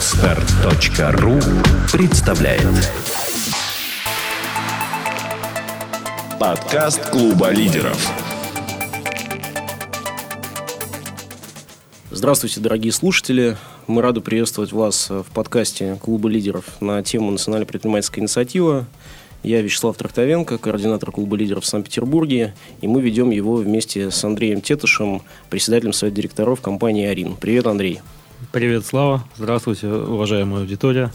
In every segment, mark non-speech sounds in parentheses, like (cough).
Отстар.ру представляет Подкаст Клуба лидеров Здравствуйте, дорогие слушатели. Мы рады приветствовать вас в подкасте Клуба лидеров на тему «Национальная предпринимательская инициатива». Я Вячеслав Трактовенко, координатор клуба лидеров в Санкт-Петербурге, и мы ведем его вместе с Андреем Тетышем, председателем совета директоров компании «Арин». Привет, Андрей. Привет, Слава. Здравствуйте, уважаемая аудитория.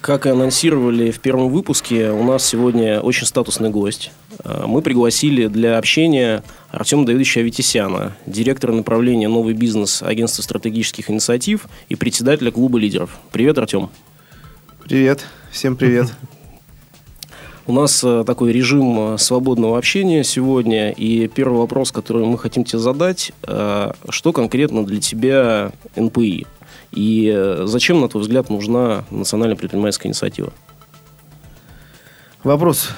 Как и анонсировали в первом выпуске, у нас сегодня очень статусный гость. А, мы пригласили для общения Артема Давидовича Аветисяна, директора направления «Новый бизнес» Агентства стратегических инициатив и председателя клуба лидеров. Привет, Артем. Привет. Всем привет. (laughs) У нас э, такой режим э, свободного общения сегодня. И первый вопрос, который мы хотим тебе задать. Э, что конкретно для тебя НПИ? И зачем, на твой взгляд, нужна национальная предпринимательская инициатива? Вопрос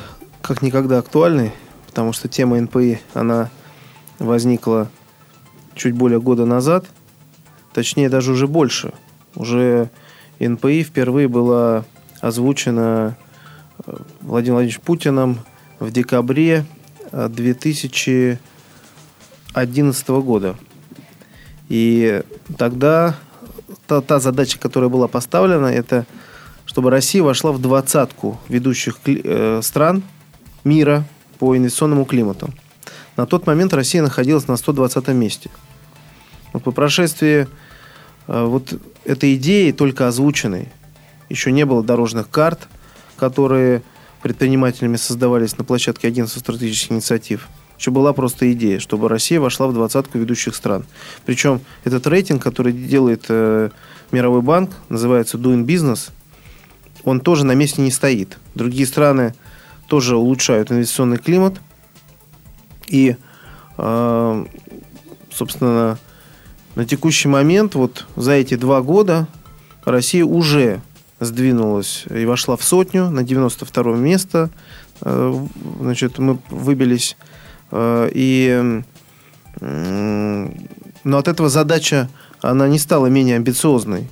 как никогда актуальный, потому что тема НПИ, она возникла чуть более года назад, точнее даже уже больше. Уже НПИ впервые была озвучена Владимиром Владимировичем Путиным в декабре 2011 э, года. И тогда та, та задача, которая была поставлена, это чтобы Россия вошла в двадцатку ведущих э, стран мира по инвестиционному климату. На тот момент Россия находилась на 120 месте. Но по прошествии э, вот этой идеи, только озвученной, еще не было дорожных карт – которые предпринимателями создавались на площадке агентства стратегических инициатив. Еще была просто идея, чтобы Россия вошла в двадцатку ведущих стран. Причем этот рейтинг, который делает э, Мировой банк, называется Doing Business, он тоже на месте не стоит. Другие страны тоже улучшают инвестиционный климат. И, э, собственно, на текущий момент, вот за эти два года Россия уже сдвинулась и вошла в сотню на 92 место. Э, значит, мы выбились. Э, и, но от этого задача, она не стала менее амбициозной.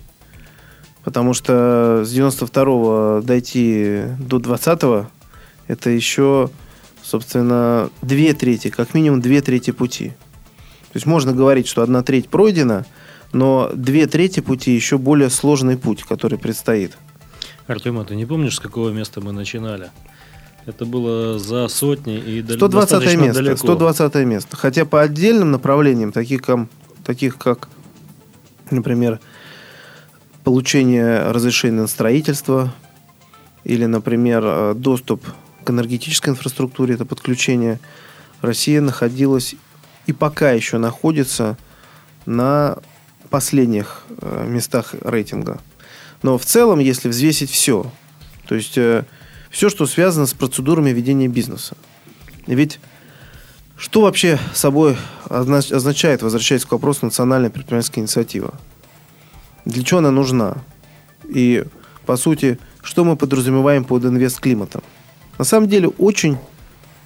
Потому что с 92 дойти до 20 это еще, собственно, две трети, как минимум две трети пути. То есть можно говорить, что одна треть пройдена – но две трети пути еще более сложный путь, который предстоит. Артем, а ты не помнишь, с какого места мы начинали? Это было за сотни и 120 место, далеко. 120 место. Хотя по отдельным направлениям, таких как, таких как, например, получение разрешения на строительство или, например, э, доступ к энергетической инфраструктуре, это подключение, Россия находилась и пока еще находится на последних э, местах рейтинга. Но в целом, если взвесить все, то есть э, все, что связано с процедурами ведения бизнеса. Ведь что вообще собой означает, возвращаясь к вопросу, национальная предпринимательская инициатива? Для чего она нужна? И, по сути, что мы подразумеваем под инвест-климатом? На самом деле, очень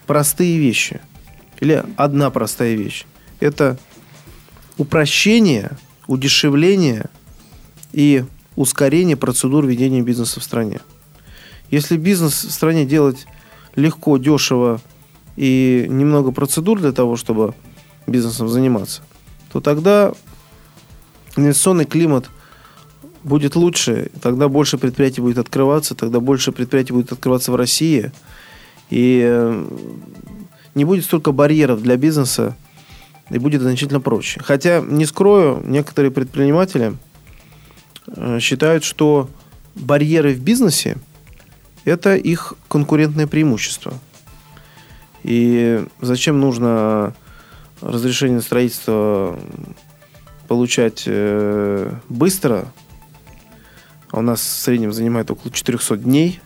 простые вещи. Или одна простая вещь. Это упрощение – удешевление и ускорение процедур ведения бизнеса в стране. Если бизнес в стране делать легко, дешево и немного процедур для того, чтобы бизнесом заниматься, то тогда инвестиционный климат будет лучше, тогда больше предприятий будет открываться, тогда больше предприятий будет открываться в России, и э, не будет столько барьеров для бизнеса, и будет значительно проще. Хотя, не скрою, некоторые предприниматели э, считают, что барьеры в бизнесе – это их конкурентное преимущество. И зачем нужно разрешение на строительство получать э, быстро, а у нас в среднем занимает около 400 дней,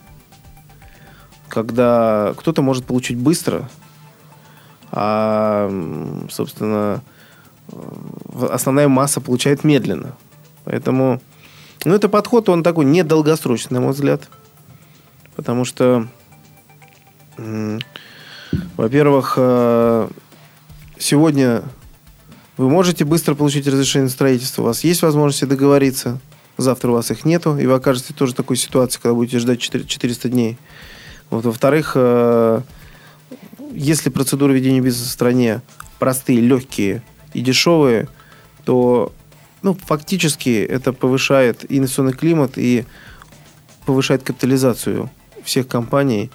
когда кто-то может получить быстро – а, собственно, основная масса получает медленно. Поэтому, ну, это подход, он такой недолгосрочный, на мой взгляд. Потому что, во-первых, э, сегодня вы можете быстро получить разрешение на строительство, у вас есть возможность договориться завтра у вас их нету, и вы окажетесь тоже в такой ситуации, когда будете ждать 400 дней. Вот, во-вторых, э, если процедуры ведения бизнеса в стране простые, легкие и дешевые, то ну, фактически это повышает инвестиционный климат и повышает капитализацию всех компаний,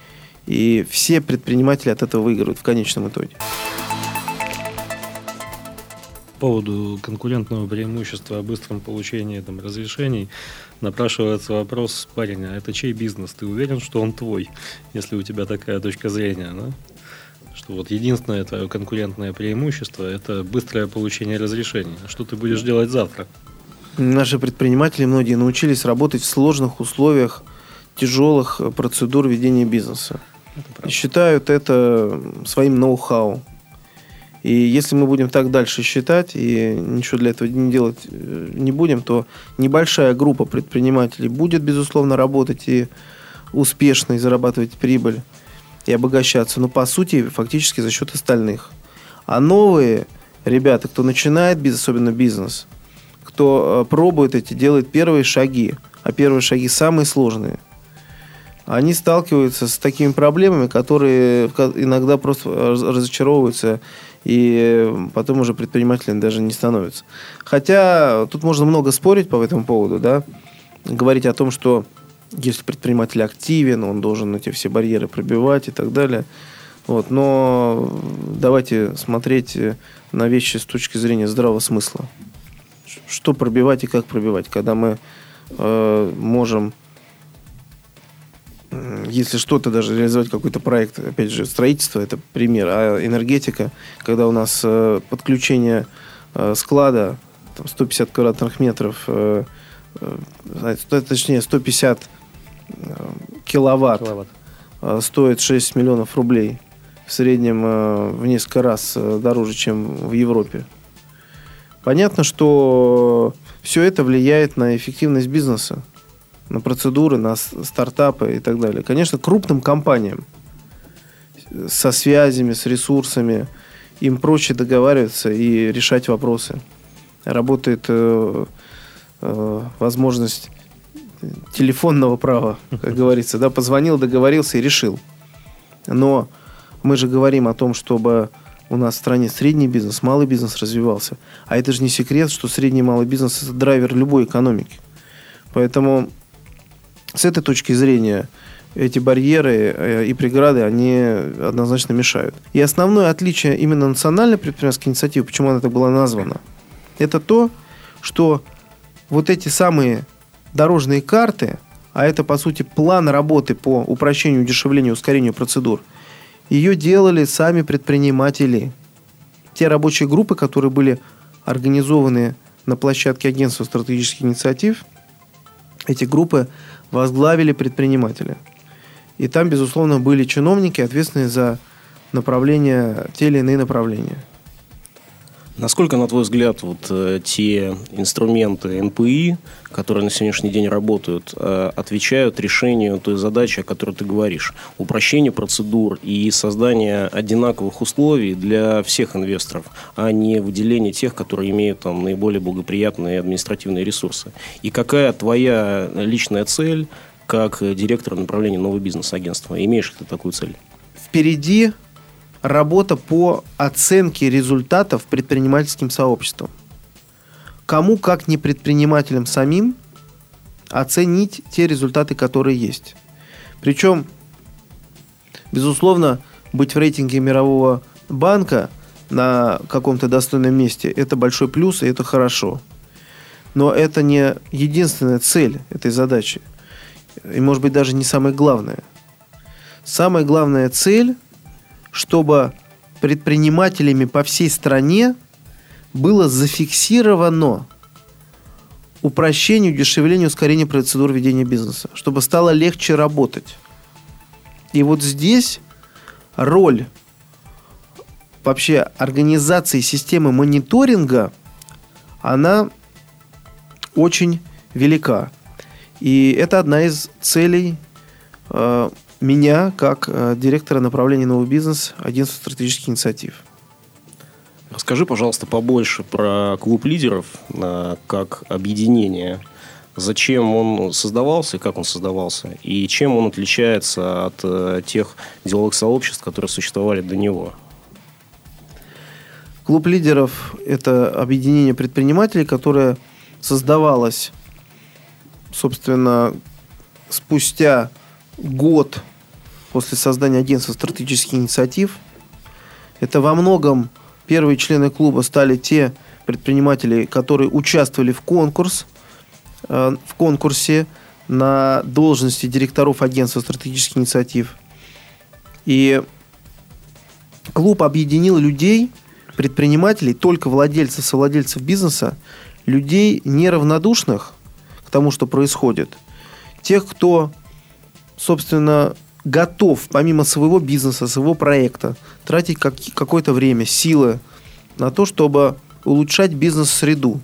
и все предприниматели от этого выигрывают в конечном итоге. По поводу конкурентного преимущества о быстром получении там, разрешений напрашивается вопрос, парень, а это чей бизнес? Ты уверен, что он твой, если у тебя такая точка зрения? Да? Что вот единственное твое конкурентное преимущество – это быстрое получение разрешений. А что ты будешь делать завтра? Наши предприниматели многие научились работать в сложных условиях тяжелых процедур ведения бизнеса. И считают это своим ноу-хау. И если мы будем так дальше считать и ничего для этого не делать э, не будем, то небольшая группа предпринимателей будет, безусловно, работать и успешно и зарабатывать прибыль и обогащаться. Но по сути, фактически за счет остальных. А новые ребята, кто начинает бизнес, особенно бизнес, кто э, пробует эти, делает первые шаги, а первые шаги самые сложные – они сталкиваются с такими проблемами, которые иногда просто разочаровываются и потом уже предпринимателями даже не становятся. Хотя тут можно много спорить по этому поводу, да, говорить о том, что если предприниматель активен, он должен эти все барьеры пробивать и так далее. Вот, но давайте смотреть на вещи с точки зрения здравого смысла. Что пробивать и как пробивать, когда мы э, можем если что-то даже реализовать какой-то проект, опять же, строительство, это пример, а энергетика, когда у нас э, подключение э, склада, там, 150 квадратных метров, э, точнее, 150 киловатт, киловатт. стоит 6 миллионов рублей. В среднем в несколько раз дороже, чем в Европе. Понятно, что все это влияет на эффективность бизнеса на процедуры, на стартапы и так далее. Конечно, крупным компаниям со связями, с ресурсами им проще договариваться и решать вопросы. Работает э, э, возможность телефонного права, как говорится, да, позвонил, договорился и решил. Но мы же говорим о том, чтобы у нас в стране средний бизнес, малый бизнес развивался. А это же не секрет, что средний и малый бизнес – это драйвер любой экономики. Поэтому с этой точки зрения эти барьеры э, и преграды, они однозначно мешают. И основное отличие именно национальной предпринимательской инициативы, почему она так была названа, это то, что вот эти самые дорожные карты, а это, по сути, план работы по упрощению, удешевлению, ускорению процедур, ее делали сами предприниматели. Те рабочие группы, которые были организованы на площадке агентства стратегических инициатив, эти группы возглавили предприниматели. И там, безусловно, были чиновники, ответственные за направления, те или иные направления. Насколько, на твой взгляд, вот э, те инструменты НПИ, которые на сегодняшний день работают, э, отвечают решению той задачи, о которой ты говоришь? Упрощение процедур и создание одинаковых условий для всех инвесторов, а не выделение тех, которые имеют там наиболее благоприятные административные ресурсы. И какая твоя личная цель как директора направления нового бизнес-агентства? Имеешь ли ты такую цель? Впереди работа по оценке результатов предпринимательским сообществом. Кому, как не предпринимателям самим, оценить те результаты, которые есть. Причем, безусловно, быть в рейтинге мирового банка на каком-то достойном месте – это большой плюс, и это хорошо. Но это не единственная цель этой задачи. И, может быть, даже не самая главная. Самая главная цель – чтобы предпринимателями по всей стране было зафиксировано упрощение, удешевление, ускорение процедур ведения бизнеса, чтобы стало легче работать. И вот здесь роль вообще организации системы мониторинга, она очень велика. И это одна из целей э, меня как э, директора направления нового бизнес агентства стратегических инициатив. Расскажи, пожалуйста, побольше про клуб лидеров э, как объединение зачем он создавался и как он создавался, и чем он отличается от э, тех деловых сообществ, которые существовали до него. Клуб лидеров – это объединение предпринимателей, которое создавалось, собственно, спустя год после создания агентства стратегических инициатив. Это во многом первые члены клуба стали те предприниматели, которые участвовали в конкурс, э, в конкурсе на должности директоров агентства стратегических инициатив. И клуб объединил людей, предпринимателей, только владельцев, совладельцев бизнеса, людей неравнодушных к тому, что происходит, тех, кто, собственно, готов, помимо своего бизнеса, своего проекта, тратить как, какое-то время, силы на то, чтобы улучшать бизнес-среду.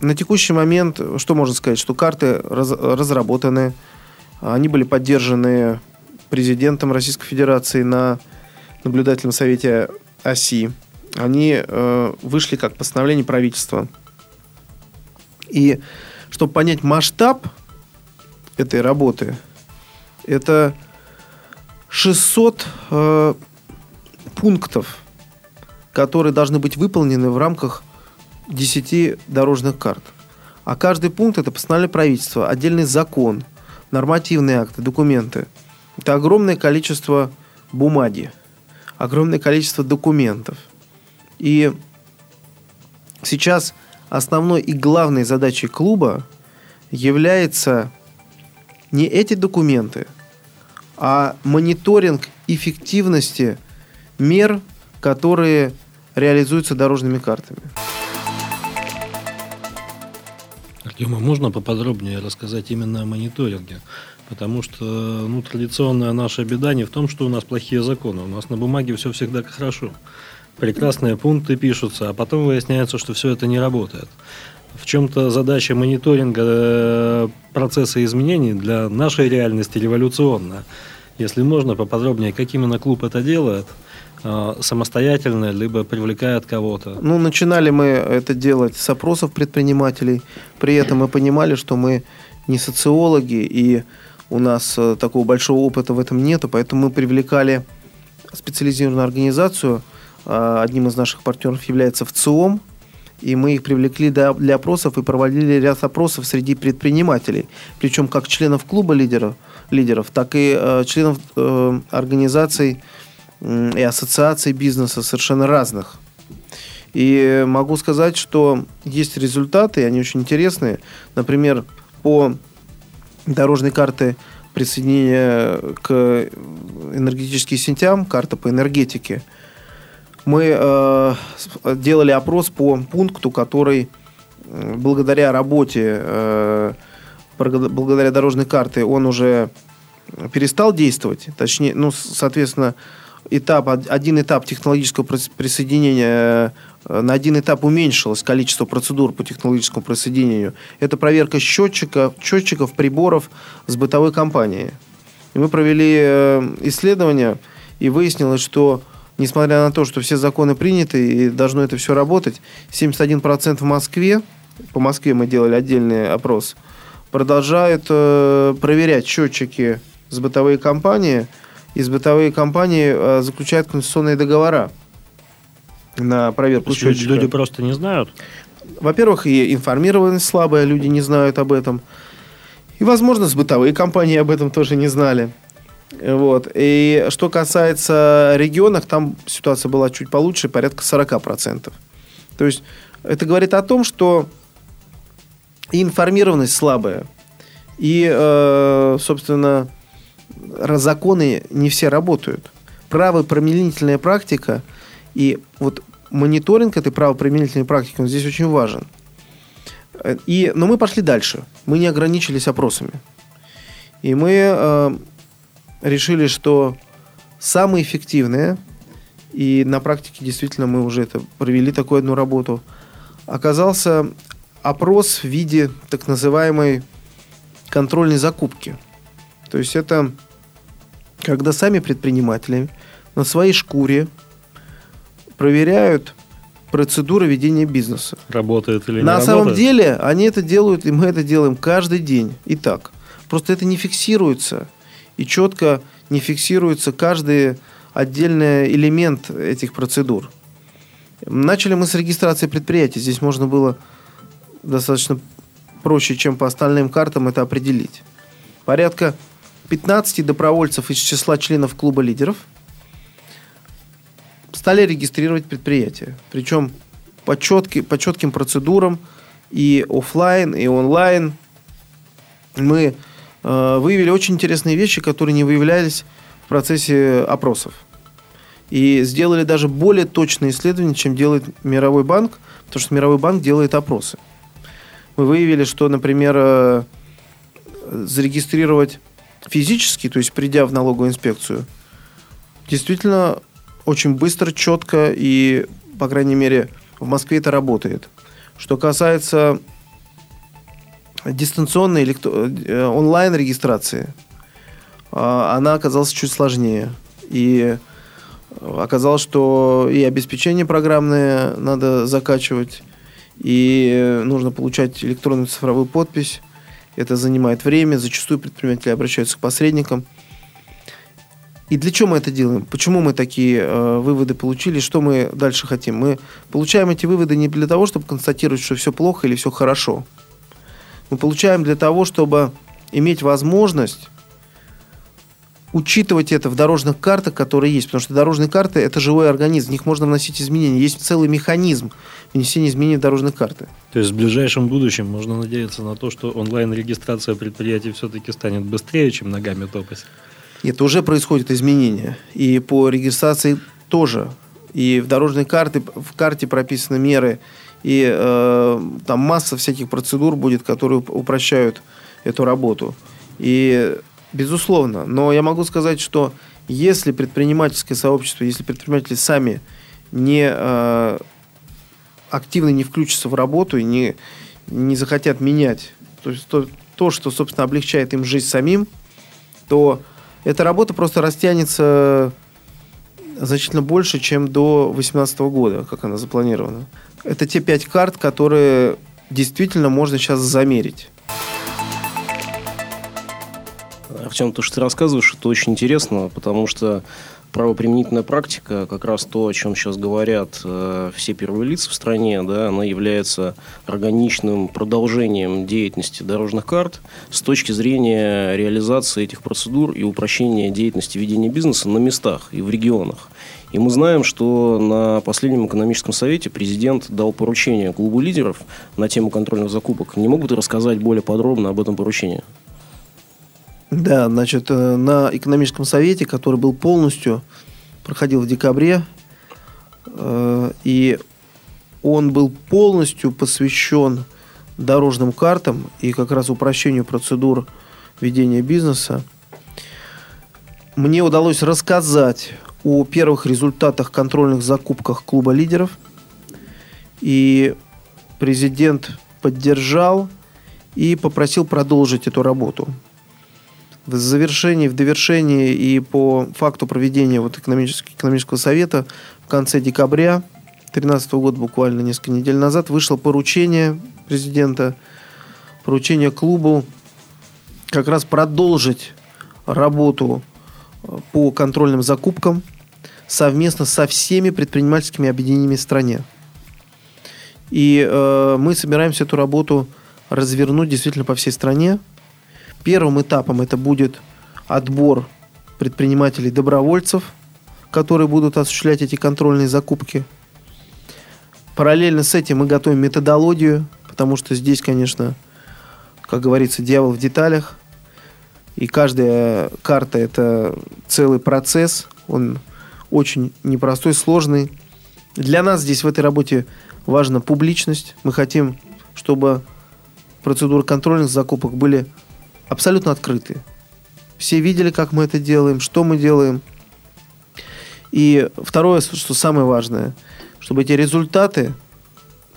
На текущий момент, что можно сказать, что карты раз, разработаны, они были поддержаны президентом Российской Федерации на наблюдательном совете ОСИ. Они э, вышли как постановление правительства. И чтобы понять масштаб этой работы, это 600 э, пунктов, которые должны быть выполнены в рамках 10 дорожных карт. А каждый пункт – это постановление правительства, отдельный закон, нормативные акты, документы. Это огромное количество бумаги, огромное количество документов. И сейчас основной и главной задачей клуба является не эти документы, а мониторинг эффективности мер, которые реализуются дорожными картами. Артема, можно поподробнее рассказать именно о мониторинге? Потому что ну, традиционная наша беда не в том, что у нас плохие законы. У нас на бумаге все всегда хорошо. Прекрасные пункты пишутся, а потом выясняется, что все это не работает. В чем-то задача мониторинга э, процесса изменений для нашей реальности революционная. Если можно, поподробнее, как именно клуб это делает – а, самостоятельно, либо привлекает кого-то? Ну, начинали мы это делать с опросов предпринимателей. При этом мы понимали, что мы не социологи, и у нас э, такого большого опыта в этом нету, поэтому мы привлекали специализированную организацию. Одним из наших партнеров является ВЦИОМ, и мы их привлекли для, опросов и проводили ряд опросов среди предпринимателей, причем как членов клуба лидеров, лидеров так и э, членов э, организаций и ассоциаций бизнеса совершенно разных. И могу сказать, что есть результаты, они очень интересные. Например, по дорожной карте присоединения к энергетическим сетям, карта по энергетике, мы э, делали опрос по пункту, который благодаря работе, э, благодаря дорожной карте, он уже перестал действовать. Точнее, ну, соответственно, этап, один этап технологического присоединения э, на один этап уменьшилось количество процедур по технологическому присоединению. Это проверка счетчиков, счетчиков приборов с бытовой компанией. И мы провели э, исследование, и выяснилось, что несмотря на то, что все законы приняты и должно это все работать, 71% в Москве, по Москве мы делали отдельный опрос, продолжают э, проверять счетчики с бытовой компании – из бытовые компании э, заключают конституционные договора на проверку счетчика. Люди просто не знают? Во-первых, и информированность слабая, люди не знают об этом. И, возможно, с бытовые компании об этом тоже не знали. Вот. И что касается регионов, там ситуация была чуть получше, порядка 40%. То есть это говорит о том, что информированность слабая, и, э, собственно, законы не все работают. Правоприменительная практика и вот мониторинг этой правоприменительной практики, он здесь очень важен. И, но мы пошли дальше. Мы не ограничились опросами. И мы э, решили, что самое эффективное, и на практике действительно мы уже это провели такую одну работу, оказался опрос в виде так называемой контрольной закупки. То есть это когда сами предприниматели на своей шкуре проверяют процедуры ведения бизнеса. Работает или не На работает? самом деле они это делают, и мы это делаем каждый день. И так. Просто это не фиксируется. И четко не фиксируется каждый отдельный элемент этих процедур. Начали мы с регистрации предприятий. Здесь можно было достаточно проще, чем по остальным картам это определить. Порядка 15 добровольцев из числа членов клуба лидеров стали регистрировать предприятия. Причем по, четки, по четким процедурам и офлайн, и онлайн. Мы выявили очень интересные вещи, которые не выявлялись в процессе опросов. И сделали даже более точные исследования, чем делает Мировой банк, потому что Мировой банк делает опросы. Мы выявили, что, например, э, зарегистрировать физически, то есть придя в налоговую инспекцию, действительно очень быстро, четко и, по крайней мере, в Москве это работает. Что касается дистанционной электро- э, онлайн-регистрации, а, она оказалась чуть сложнее. И оказалось, что и обеспечение программное надо закачивать, и нужно получать электронную цифровую подпись. Это занимает время. Зачастую предприниматели обращаются к посредникам. И для чего мы это делаем? Почему мы такие э, выводы получили? Что мы дальше хотим? Мы получаем эти выводы не для того, чтобы констатировать, что все плохо или все хорошо. Мы получаем для того, чтобы иметь возможность учитывать это в дорожных картах, которые есть. Потому что дорожные карты – это живой организм, в них можно вносить изменения. Есть целый механизм внесения изменений в дорожные карты. То есть в ближайшем будущем можно надеяться на то, что онлайн-регистрация предприятий все-таки станет быстрее, чем ногами топать? Это уже происходит изменения. И по регистрации тоже. И в дорожной карте, в карте прописаны меры. И э, там масса всяких процедур будет, которые упрощают эту работу. И безусловно. Но я могу сказать, что если предпринимательское сообщество, если предприниматели сами не э, активно не включатся в работу и не, не захотят менять то, есть то, то, что, собственно, облегчает им жизнь самим, то эта работа просто растянется значительно больше, чем до 2018 года, как она запланирована. Это те пять карт, которые действительно можно сейчас замерить. Артем, то, что ты рассказываешь, это очень интересно, потому что правоприменительная практика, как раз то, о чем сейчас говорят э, все первые лица в стране, да, она является органичным продолжением деятельности дорожных карт с точки зрения реализации этих процедур и упрощения деятельности ведения бизнеса на местах и в регионах. И мы знаем, что на последнем экономическом совете президент дал поручение клубу лидеров на тему контрольных закупок. Не могут рассказать более подробно об этом поручении? Да, значит, э, на экономическом совете, который был полностью, проходил в декабре, э, и он был полностью посвящен дорожным картам и как раз упрощению процедур ведения бизнеса. Мне удалось рассказать о первых результатах контрольных закупках клуба лидеров. И президент поддержал и попросил продолжить эту работу в завершении, в довершении и по факту проведения вот экономического, совета в конце декабря 2013 года, буквально несколько недель назад, вышло поручение президента, поручение клубу как раз продолжить работу э, по контрольным закупкам совместно со всеми предпринимательскими объединениями в стране. И э, мы собираемся эту работу развернуть действительно по всей стране. Первым этапом это будет отбор предпринимателей-добровольцев, которые будут осуществлять эти контрольные закупки. Параллельно с этим мы готовим методологию, потому что здесь, конечно, как говорится, дьявол в деталях. И каждая карта – это целый процесс. Он очень непростой, сложный. Для нас здесь в этой работе важна публичность. Мы хотим, чтобы процедуры контрольных закупок были абсолютно открыты. Все видели, как мы это делаем, что мы делаем. И второе, что самое важное, чтобы эти результаты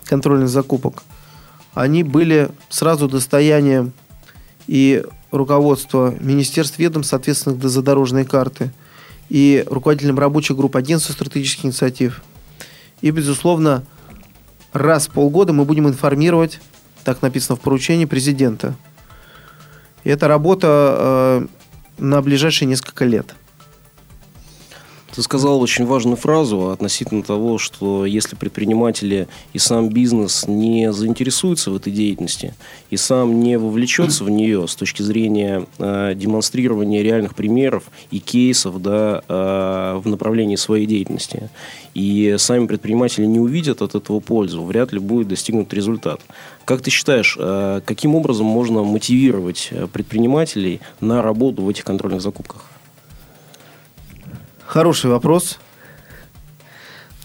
контрольных закупок, они были сразу достоянием и руководства министерств ведомств, соответственно, за дорожные карты, и руководителям рабочих групп агентства стратегических инициатив, и, безусловно, раз в полгода мы будем информировать, так написано в поручении, президента. И это работа э, на ближайшие несколько лет. Ты сказал очень важную фразу относительно того, что если предприниматели и сам бизнес не заинтересуются в этой деятельности и сам не вовлечется в нее с точки зрения э, демонстрирования реальных примеров и кейсов да, э, в направлении своей деятельности, и сами предприниматели не увидят от этого пользу, вряд ли будет достигнут результат. Как ты считаешь, э, каким образом можно мотивировать э, предпринимателей на работу в этих контрольных закупках? Хороший вопрос.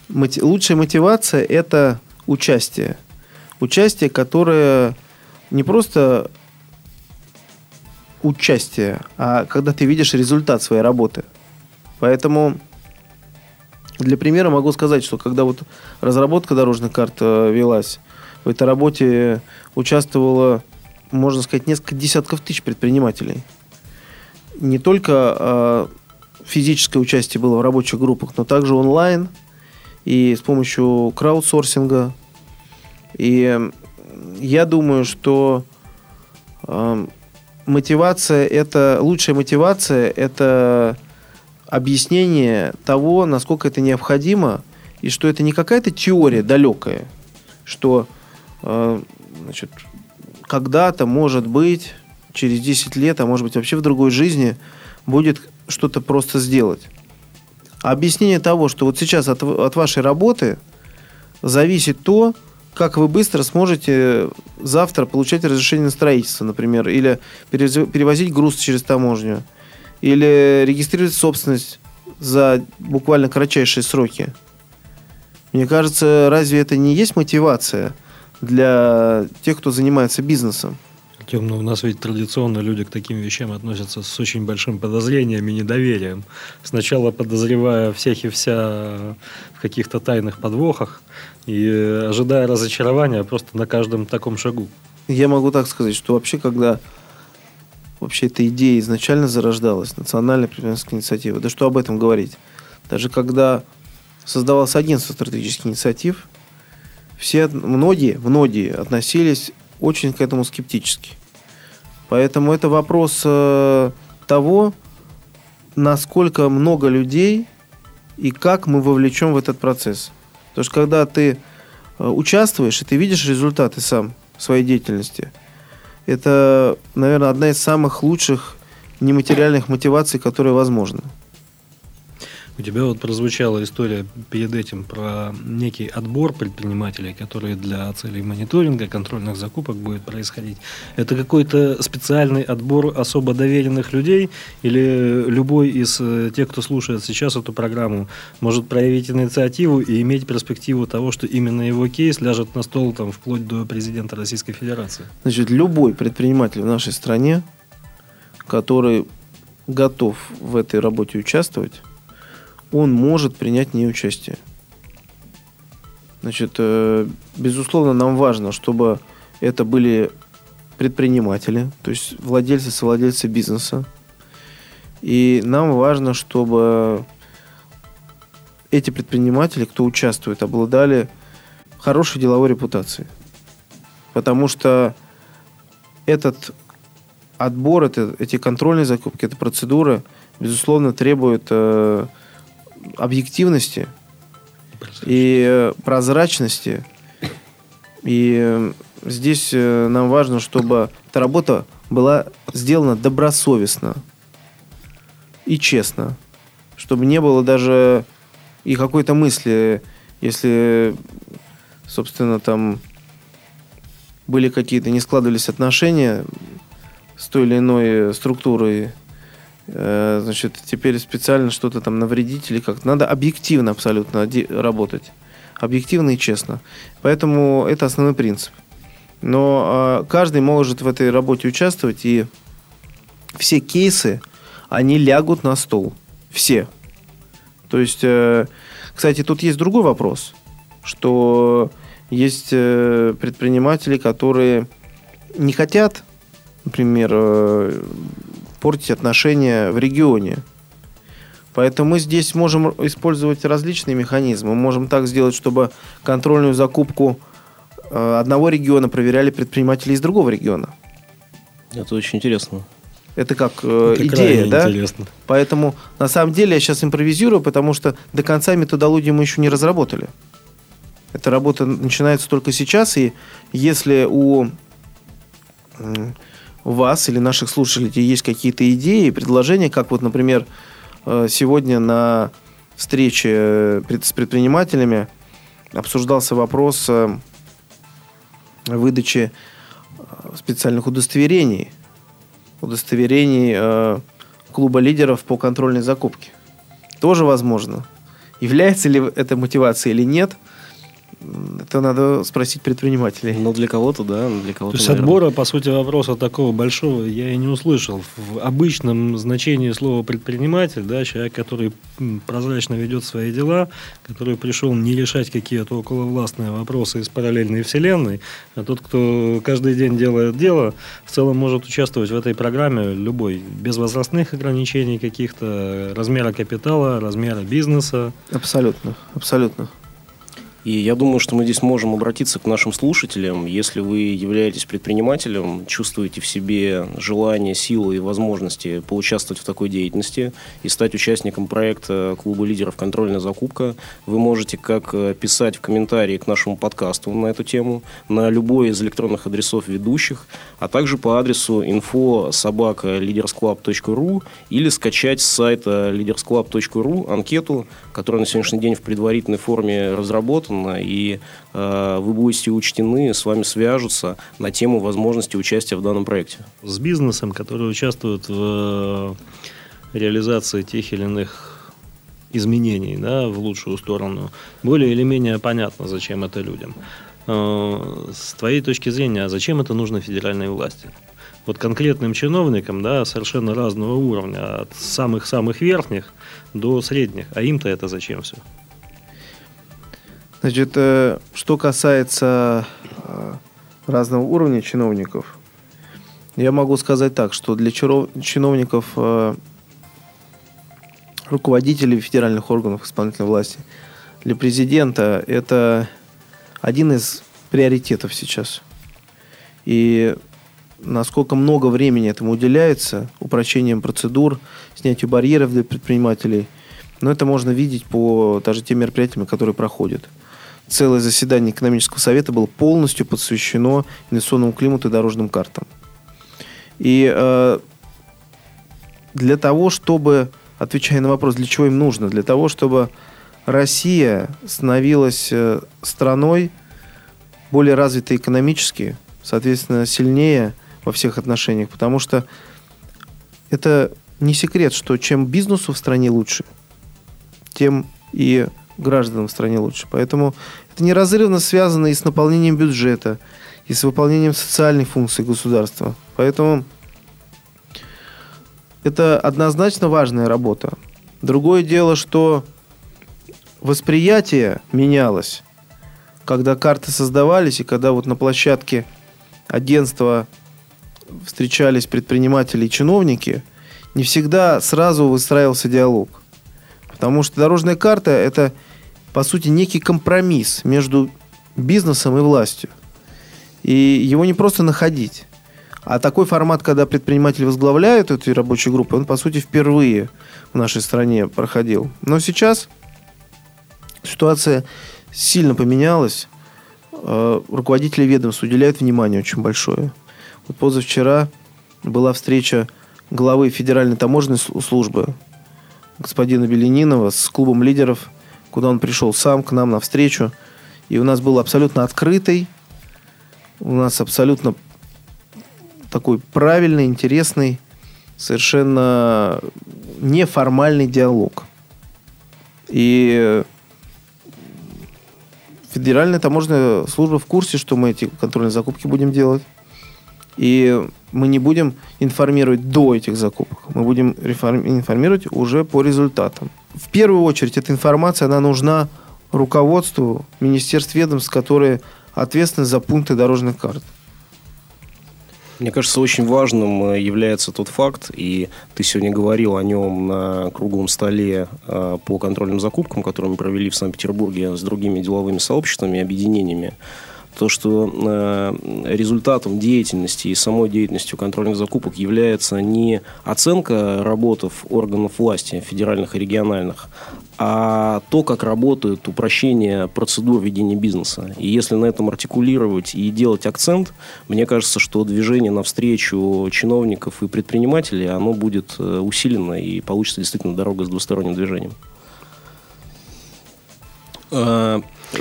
Моти- лучшая мотивация – это участие. Участие, которое не просто участие, а когда ты видишь результат своей работы. Поэтому для примера могу сказать, что когда вот разработка дорожных карт э, велась, в этой работе участвовало, можно сказать, несколько десятков тысяч предпринимателей. Не только э, физическое участие было в рабочих группах, но также онлайн и с помощью краудсорсинга. И я думаю, что э, мотивация это лучшая мотивация это объяснение того, насколько это необходимо и что это не какая-то теория далекая, что э, значит, когда-то, может быть, через 10 лет, а может быть вообще в другой жизни будет что-то просто сделать. Объяснение того, что вот сейчас от, от вашей работы зависит то, как вы быстро сможете завтра получать разрешение на строительство, например, или перевозить груз через таможню, или регистрировать собственность за буквально кратчайшие сроки. Мне кажется, разве это не есть мотивация для тех, кто занимается бизнесом? Артем, ну у нас ведь традиционно люди к таким вещам относятся с очень большим подозрением и недоверием. Сначала подозревая всех и вся в каких-то тайных подвохах и ожидая разочарования просто на каждом таком шагу. Я могу так сказать, что вообще, когда вообще эта идея изначально зарождалась, национальная предпринимательская инициатива, да что об этом говорить? Даже когда создавалось агентство стратегических инициатив, все, многие, многие относились очень к этому скептически. Поэтому это вопрос э, того, насколько много людей и как мы вовлечем в этот процесс. Потому что когда ты э, участвуешь, и ты видишь результаты сам своей деятельности, это, наверное, одна из самых лучших нематериальных мотиваций, которые возможны. У тебя вот прозвучала история перед этим про некий отбор предпринимателей, который для целей мониторинга контрольных закупок будет происходить. Это какой-то специальный отбор особо доверенных людей или любой из э, тех, кто слушает сейчас эту программу, может проявить инициативу и иметь перспективу того, что именно его кейс ляжет на стол там, вплоть до президента Российской Федерации? Значит, любой предприниматель в нашей стране, который готов в этой работе участвовать, он может принять в ней участие. Значит, э, безусловно, нам важно, чтобы это были предприниматели, то есть владельцы, совладельцы бизнеса. И нам важно, чтобы эти предприниматели, кто участвует, обладали хорошей деловой репутацией. Потому что этот отбор, это, эти контрольные закупки, эта процедура, безусловно, требует э, объективности и э, прозрачности. И э, здесь э, нам важно, чтобы эта работа была сделана добросовестно и честно. Чтобы не было даже и какой-то мысли, если, собственно, там были какие-то, не складывались отношения с той или иной структурой значит, теперь специально что-то там навредить или как-то. Надо объективно абсолютно работать. Объективно и честно. Поэтому это основной принцип. Но э, каждый может в этой работе участвовать, и все кейсы, они лягут на стол. Все. То есть, э, кстати, тут есть другой вопрос, что есть э, предприниматели, которые не хотят, например, э, портить отношения в регионе. Поэтому мы здесь можем использовать различные механизмы. Мы можем так сделать, чтобы контрольную закупку э, одного региона проверяли предпринимателей из другого региона. Это очень интересно. Это как э, Это идея, да? интересно. Поэтому на самом деле я сейчас импровизирую, потому что до конца методологию мы еще не разработали. Эта работа начинается только сейчас, и если у вас или наших слушателей есть какие-то идеи, предложения, как вот, например, э, сегодня на встрече э, с предпринимателями обсуждался вопрос э, выдачи специальных удостоверений, удостоверений клуба лидеров по контрольной закупке. Тоже возможно. Является ли это мотивацией или нет, это надо спросить предпринимателей. Ну, для кого-то, да, но для То кого-то, есть наверное. отбора, по сути, вопроса такого большого я и не услышал. В обычном значении слова предприниматель, да, человек, который прозрачно ведет свои дела, который пришел не решать какие-то околовластные вопросы из параллельной вселенной, а тот, кто каждый день делает дело, в целом может участвовать в этой программе любой, без возрастных ограничений каких-то, размера капитала, размера бизнеса. Абсолютно, абсолютно. И я думаю, что мы здесь можем обратиться к нашим слушателям. Если вы являетесь предпринимателем, чувствуете в себе желание, силу и возможности поучаствовать в такой деятельности и стать участником проекта Клуба лидеров «Контрольная закупка», вы можете как э, писать в комментарии к нашему подкасту на эту тему, на любой из электронных адресов ведущих, а также по адресу info собака leadersclub.ru или скачать с сайта leadersclub.ru анкету, которая на сегодняшний день в предварительной форме разработана, и э, вы будете учтены, с вами свяжутся на тему возможности участия в данном проекте. с бизнесом, который участвует в э, реализации тех или иных изменений да, в лучшую сторону, более или менее понятно, зачем это людям. Э, С твоей точки зрения, а зачем это нужно федеральной власти? Вот конкретным чиновникам, да, совершенно разного уровня, от самых-самых верхних до средних, а им-то это зачем все? Значит, э, что касается э, разного уровня чиновников, я могу сказать так, что для чиновников, э, руководителей федеральных органов исполнительной власти, для президента это один из приоритетов сейчас. И насколько много времени этому уделяется, упрощением процедур, снятию барьеров для предпринимателей, но это можно видеть по даже тем мероприятиям, которые проходят. Целое заседание экономического совета было полностью посвящено инвестиционному климату и дорожным картам. И э, для того, чтобы, отвечая на вопрос, для чего им нужно, для того, чтобы Россия становилась э, страной более развитой экономически, соответственно, сильнее во всех отношениях, потому что это не секрет, что чем бизнесу в стране лучше, тем и гражданам в стране лучше. Поэтому это неразрывно связано и с наполнением бюджета, и с выполнением социальных функций государства. Поэтому это однозначно важная работа. Другое дело, что восприятие менялось, когда карты создавались, и когда вот на площадке агентства встречались предприниматели и чиновники, не всегда сразу выстраивался диалог. Потому что дорожная карта – это, по сути, некий компромисс между бизнесом и властью. И его не просто находить. А такой формат, когда предприниматели возглавляют эти рабочие группы, он, по сути, впервые в нашей стране проходил. Но сейчас ситуация сильно поменялась. Э, Руководители ведомств уделяют внимание очень большое. Вот позавчера была встреча главы Федеральной таможенной слу- службы господина Беленинова с клубом лидеров, куда он пришел сам к нам на встречу. И у нас был абсолютно открытый, у нас абсолютно такой правильный, интересный, совершенно неформальный диалог. И Федеральная таможенная служба в курсе, что мы эти контрольные закупки будем делать. И мы не будем информировать до этих закупок. Мы будем информировать уже по результатам. В первую очередь эта информация, она нужна руководству министерств ведомств, которые ответственны за пункты дорожных карт. Мне кажется, очень важным э, является тот факт, и ты сегодня говорил о нем на круглом столе э, по контрольным закупкам, которые мы провели в Санкт-Петербурге с другими деловыми сообществами и объединениями. То, что э, результатом деятельности и самой деятельностью контрольных закупок является не оценка работ органов власти, федеральных и региональных, а то, как работает упрощение процедур ведения бизнеса. И если на этом артикулировать и делать акцент, мне кажется, что движение навстречу чиновников и предпринимателей, оно будет э, усилено и получится действительно дорога с двусторонним движением.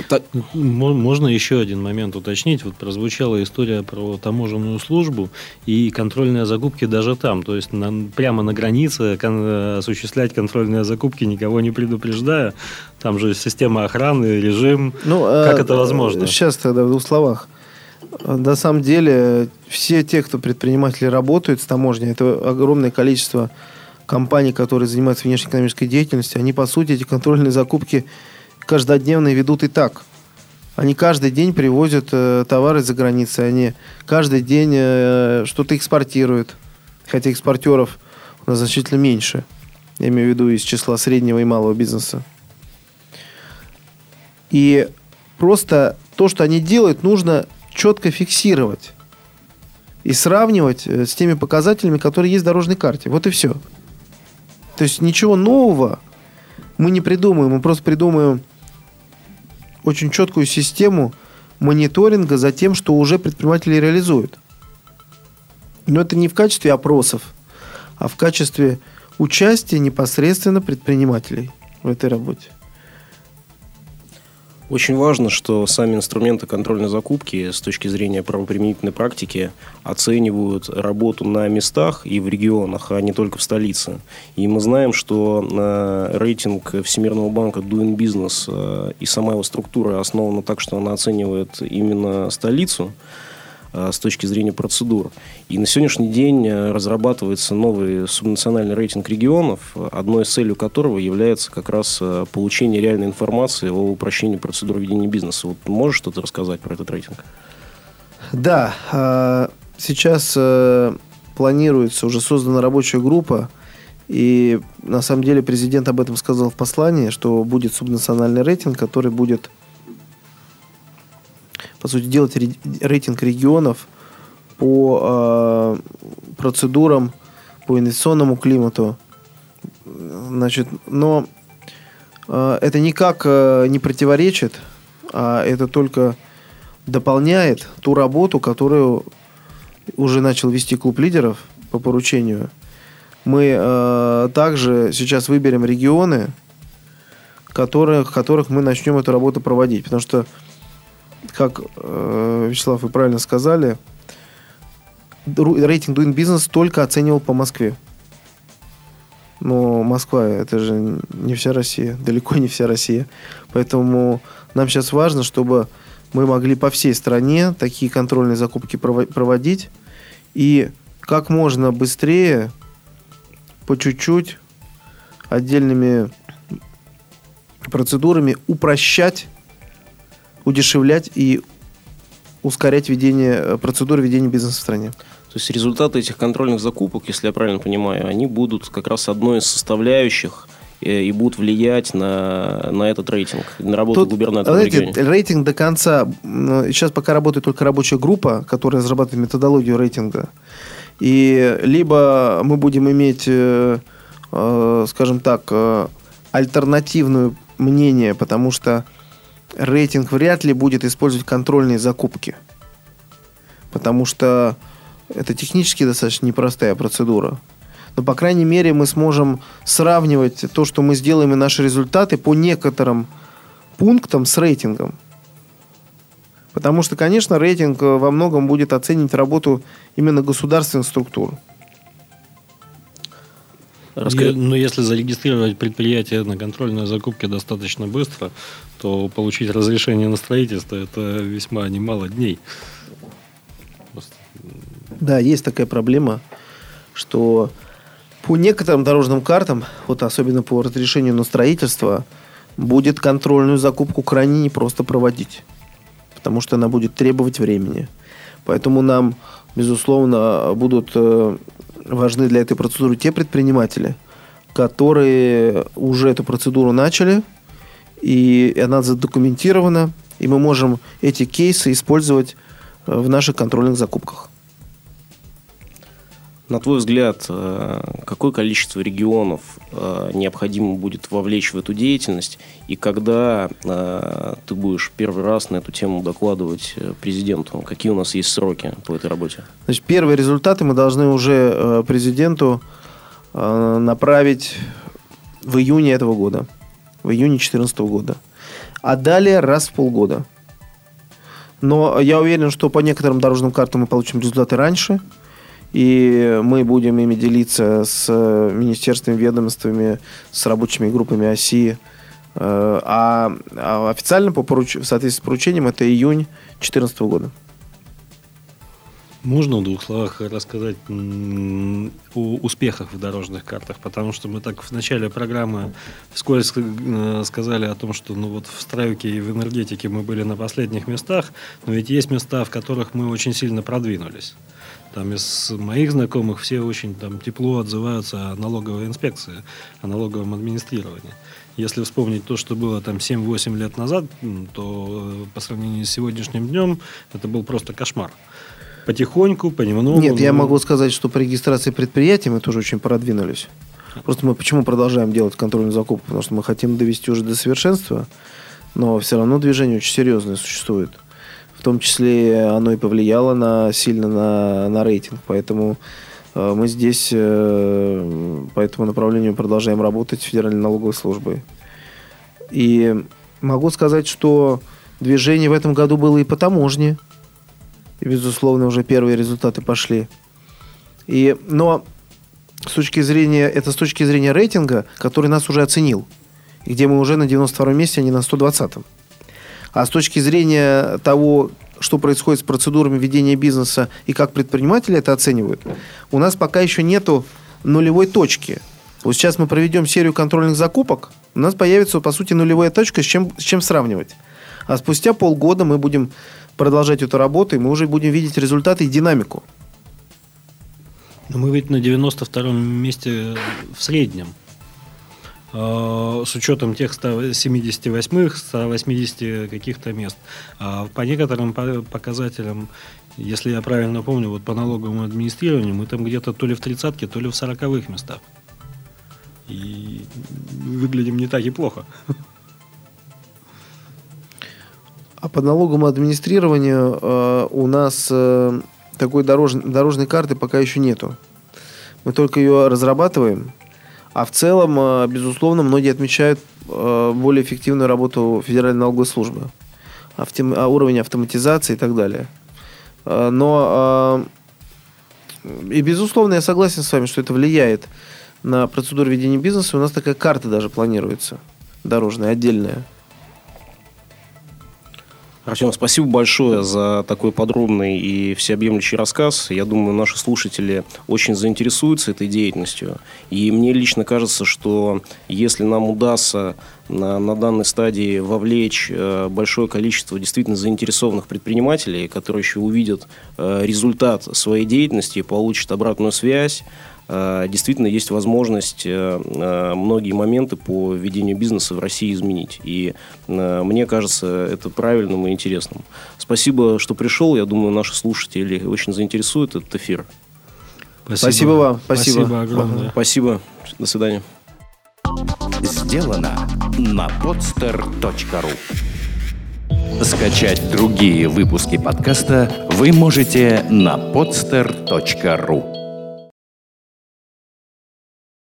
Так... Можно еще один момент уточнить. Вот прозвучала история про таможенную службу и контрольные закупки даже там. То есть на, прямо на границе кон, осуществлять контрольные закупки, никого не предупреждая. Там же система охраны, режим. Ну, как а, это возможно? Сейчас тогда в двух словах. На самом деле, все те, кто предприниматели работают с таможней, это огромное количество компаний, которые занимаются внешнеэкономической деятельностью, они, по сути, эти контрольные закупки каждодневно ведут и так. Они каждый день привозят э, товары за границей, они каждый день э, что-то экспортируют, хотя экспортеров у нас значительно меньше. Я имею в виду из числа среднего и малого бизнеса. И просто то, что они делают, нужно четко фиксировать и сравнивать э, с теми показателями, которые есть в дорожной карте. Вот и все. То есть ничего нового мы не придумаем, мы просто придумаем очень четкую систему мониторинга за тем, что уже предприниматели реализуют. Но это не в качестве опросов, а в качестве участия непосредственно предпринимателей в этой работе. Очень важно, что сами инструменты контрольной закупки с точки зрения правоприменительной практики оценивают работу на местах и в регионах, а не только в столице. И мы знаем, что э, рейтинг Всемирного банка Doing Business э, и сама его структура основана так, что она оценивает именно столицу. Э, с точки зрения процедур. И на сегодняшний день э, разрабатывается новый субнациональный рейтинг регионов, одной из целей которого является как раз э, получение реальной информации о упрощении процедур ведения бизнеса. Вот можешь что-то рассказать про этот рейтинг? Да, сейчас планируется, уже создана рабочая группа, и на самом деле президент об этом сказал в послании, что будет субнациональный рейтинг, который будет по сути, делать рейтинг регионов по э, процедурам, по инвестиционному климату. Значит, но э, это никак э, не противоречит, а это только дополняет ту работу, которую уже начал вести клуб лидеров по поручению. Мы э, также сейчас выберем регионы, которые, в которых мы начнем эту работу проводить. Потому что как э, Вячеслав, вы правильно сказали, рейтинг Doing Business только оценивал по Москве. Но Москва это же не вся Россия, далеко не вся Россия. Поэтому нам сейчас важно, чтобы мы могли по всей стране такие контрольные закупки проводить и как можно быстрее, по чуть-чуть, отдельными процедурами упрощать удешевлять и ускорять ведение, э, процедуры ведения бизнеса в стране. То есть результаты этих контрольных закупок, если я правильно понимаю, они будут как раз одной из составляющих э, и будут влиять на, на этот рейтинг, на работу Тут, губернатора знаете, в регионе. Рейтинг до конца... Сейчас пока работает только рабочая группа, которая разрабатывает методологию рейтинга. И либо мы будем иметь, э, скажем так, альтернативное мнение, потому что рейтинг вряд ли будет использовать контрольные закупки. Потому что это технически достаточно непростая процедура. Но, по крайней мере, мы сможем сравнивать то, что мы сделаем, и наши результаты по некоторым пунктам с рейтингом. Потому что, конечно, рейтинг во многом будет оценивать работу именно государственных структур. Расскажи. Но ну, если зарегистрировать предприятие на контрольной закупке достаточно быстро, то получить разрешение на строительство это весьма немало дней. Да, есть такая проблема, что по некоторым дорожным картам, вот особенно по разрешению на строительство, будет контрольную закупку крайне непросто проводить, потому что она будет требовать времени. Поэтому нам, безусловно, будут э, важны для этой процедуры те предприниматели, которые уже эту процедуру начали, и она задокументирована, И мы можем эти кейсы использовать э, в наших контрольных закупках. На твой взгляд, э, какое количество регионов э, необходимо будет вовлечь в эту деятельность, и когда э, ты будешь первый раз на эту тему докладывать президенту? Какие у нас есть сроки по этой работе? Значит, первые результаты мы должны уже президенту направить в июне этого года, в июне 2014 года, а далее раз в полгода. Но я уверен, что по некоторым дорожным картам мы получим результаты раньше – и мы будем ими делиться с министерствами, ведомствами, с рабочими группами ОСИ. Э, а, а официально по поруч... в соответствии с поручением это июнь 2014 года. Можно в двух словах рассказать о успехах в дорожных картах? Потому что мы так в начале программы вскользь э, сказали о том, что ну вот в стройке и в энергетике мы были на последних местах, но ведь есть места, в которых мы очень сильно продвинулись. Там из моих знакомых все очень там тепло отзываются о налоговой инспекции, о налоговом администрировании. Если вспомнить то, что было там 7-8 лет назад, то э, по сравнению с сегодняшним днем это был просто кошмар. Потихоньку, понемногу. Нет, но... я могу сказать, что при регистрации предприятий мы тоже очень продвинулись. Просто мы почему продолжаем делать контрольную закупку? Потому что мы хотим довести уже до совершенства, но все равно движение очень серьезное существует том числе оно и повлияло на, сильно на, на рейтинг. Поэтому э, мы здесь э, по этому направлению продолжаем работать с Федеральной налоговой службой. И могу сказать, что движение в этом году было и по таможне. И, безусловно, уже первые результаты пошли. И, но с точки зрения, это с точки зрения рейтинга, который нас уже оценил. И где мы уже на 92 месте, а не на 120-м. А с точки зрения того, что происходит с процедурами ведения бизнеса и как предприниматели это оценивают, у нас пока еще нету нулевой точки. Вот сейчас мы проведем серию контрольных закупок, у нас появится, по сути, нулевая точка, с чем, с чем сравнивать. А спустя полгода мы будем продолжать эту работу, и мы уже будем видеть результаты и динамику. Но мы ведь на 92-м месте в среднем. Э, с учетом тех 178-х, 180 каких-то мест. А по некоторым показателям, если я правильно помню, вот по налоговому администрированию мы там где-то то ли в тридцатке, то ли в сороковых местах. И выглядим не так и плохо. А по налоговому администрированию э, у нас э, такой дорож, дорожной карты пока еще нету. Мы только ее разрабатываем. А в целом, э, безусловно, многие отмечают э, более эффективную работу Федеральной налоговой службы, а уровень автоматизации и так далее. Э, но и, безусловно, я согласен с вами, что это влияет на процедуру ведения бизнеса. У нас такая карта даже планируется, дорожная, отдельная. Артем, спасибо большое за такой подробный и всеобъемлющий рассказ. Я думаю, наши слушатели очень заинтересуются этой деятельностью. И мне лично кажется, что если нам удастся на, на данной стадии вовлечь э, большое количество действительно заинтересованных предпринимателей, которые еще увидят э, результат своей деятельности, получат обратную связь, действительно есть возможность э, э, многие моменты по ведению бизнеса в России изменить. И мне кажется, это правильным и интересным. Спасибо, что пришел. Я думаю, наши слушатели очень заинтересует этот эфир. Спасибо, Спасибо вам. Спасибо. Спасибо огромное. Спасибо. До свидания. Сделано на podster.ru Скачать другие выпуски подкаста вы можете на podster.ru